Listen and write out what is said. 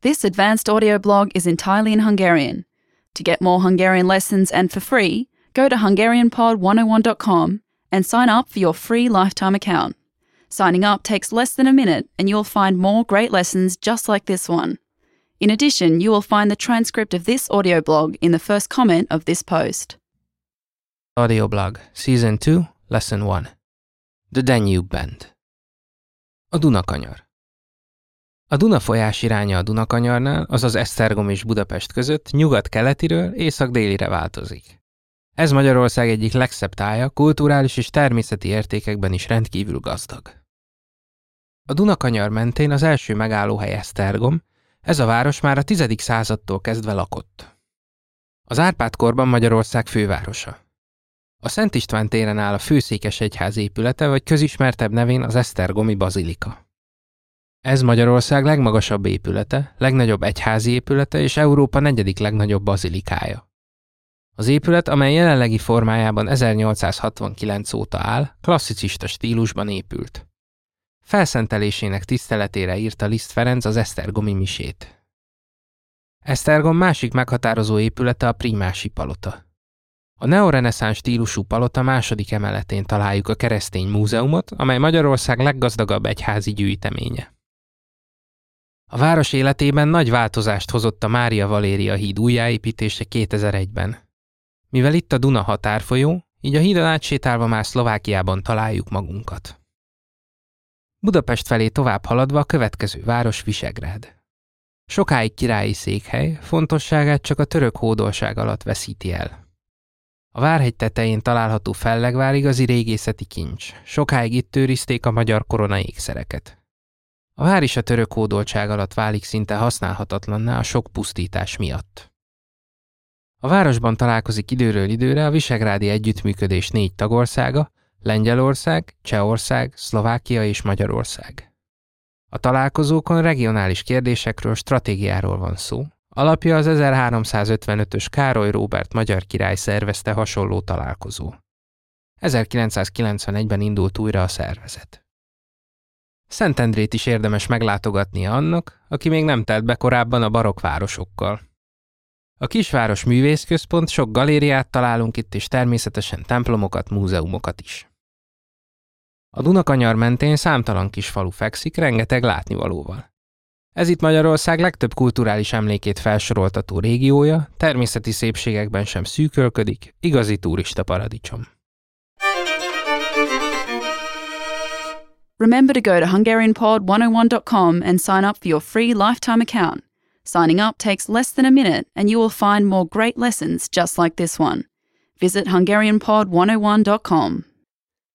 This advanced audio blog is entirely in Hungarian. To get more Hungarian lessons and for free, go to HungarianPod101.com and sign up for your free lifetime account. Signing up takes less than a minute and you'll find more great lessons just like this one. In addition, you will find the transcript of this audio blog in the first comment of this post. Audio blog, Season 2, Lesson 1. The Danube Band. A Dunakanyar. A Duna folyás iránya a Dunakanyarnál, azaz Esztergom és Budapest között nyugat-keletiről észak-délire változik. Ez Magyarország egyik legszebb tája, kulturális és természeti értékekben is rendkívül gazdag. A Dunakanyar mentén az első megállóhely Esztergom, ez a város már a 10. századtól kezdve lakott. Az Árpád korban Magyarország fővárosa. A Szent István téren áll a főszékes egyház épülete, vagy közismertebb nevén az Esztergomi Bazilika. Ez Magyarország legmagasabb épülete, legnagyobb egyházi épülete és Európa negyedik legnagyobb bazilikája. Az épület, amely jelenlegi formájában 1869 óta áll, klasszicista stílusban épült. Felszentelésének tiszteletére írta Liszt Ferenc az Esztergomi misét. Esztergom másik meghatározó épülete a Primási palota. A neoreneszánsz stílusú palota második emeletén találjuk a Keresztény Múzeumot, amely Magyarország leggazdagabb egyházi gyűjteménye. A város életében nagy változást hozott a Mária Valéria híd újjáépítése 2001-ben. Mivel itt a Duna határfolyó, így a hídon átsétálva már Szlovákiában találjuk magunkat. Budapest felé tovább haladva a következő város Visegrád. Sokáig királyi székhely, fontosságát csak a török hódolság alatt veszíti el. A várhegy tetején található fellegvár igazi régészeti kincs. Sokáig itt őrizték a magyar korona ékszereket. A vár is a török hódoltság alatt válik szinte használhatatlanná a sok pusztítás miatt. A városban találkozik időről időre a Visegrádi Együttműködés négy tagországa, Lengyelország, Csehország, Szlovákia és Magyarország. A találkozókon regionális kérdésekről, stratégiáról van szó. Alapja az 1355-ös Károly Róbert magyar király szervezte hasonló találkozó. 1991-ben indult újra a szervezet. Szentendrét is érdemes meglátogatnia annak, aki még nem telt be korábban a barokk városokkal. A kisváros művészközpont sok galériát találunk itt, és természetesen templomokat, múzeumokat is. A Dunakanyar mentén számtalan kis falu fekszik, rengeteg látnivalóval. Ez itt Magyarország legtöbb kulturális emlékét felsoroltató régiója, természeti szépségekben sem szűkölködik, igazi turista paradicsom. Remember to go to HungarianPod101.com and sign up for your free lifetime account. Signing up takes less than a minute and you will find more great lessons just like this one. Visit HungarianPod101.com.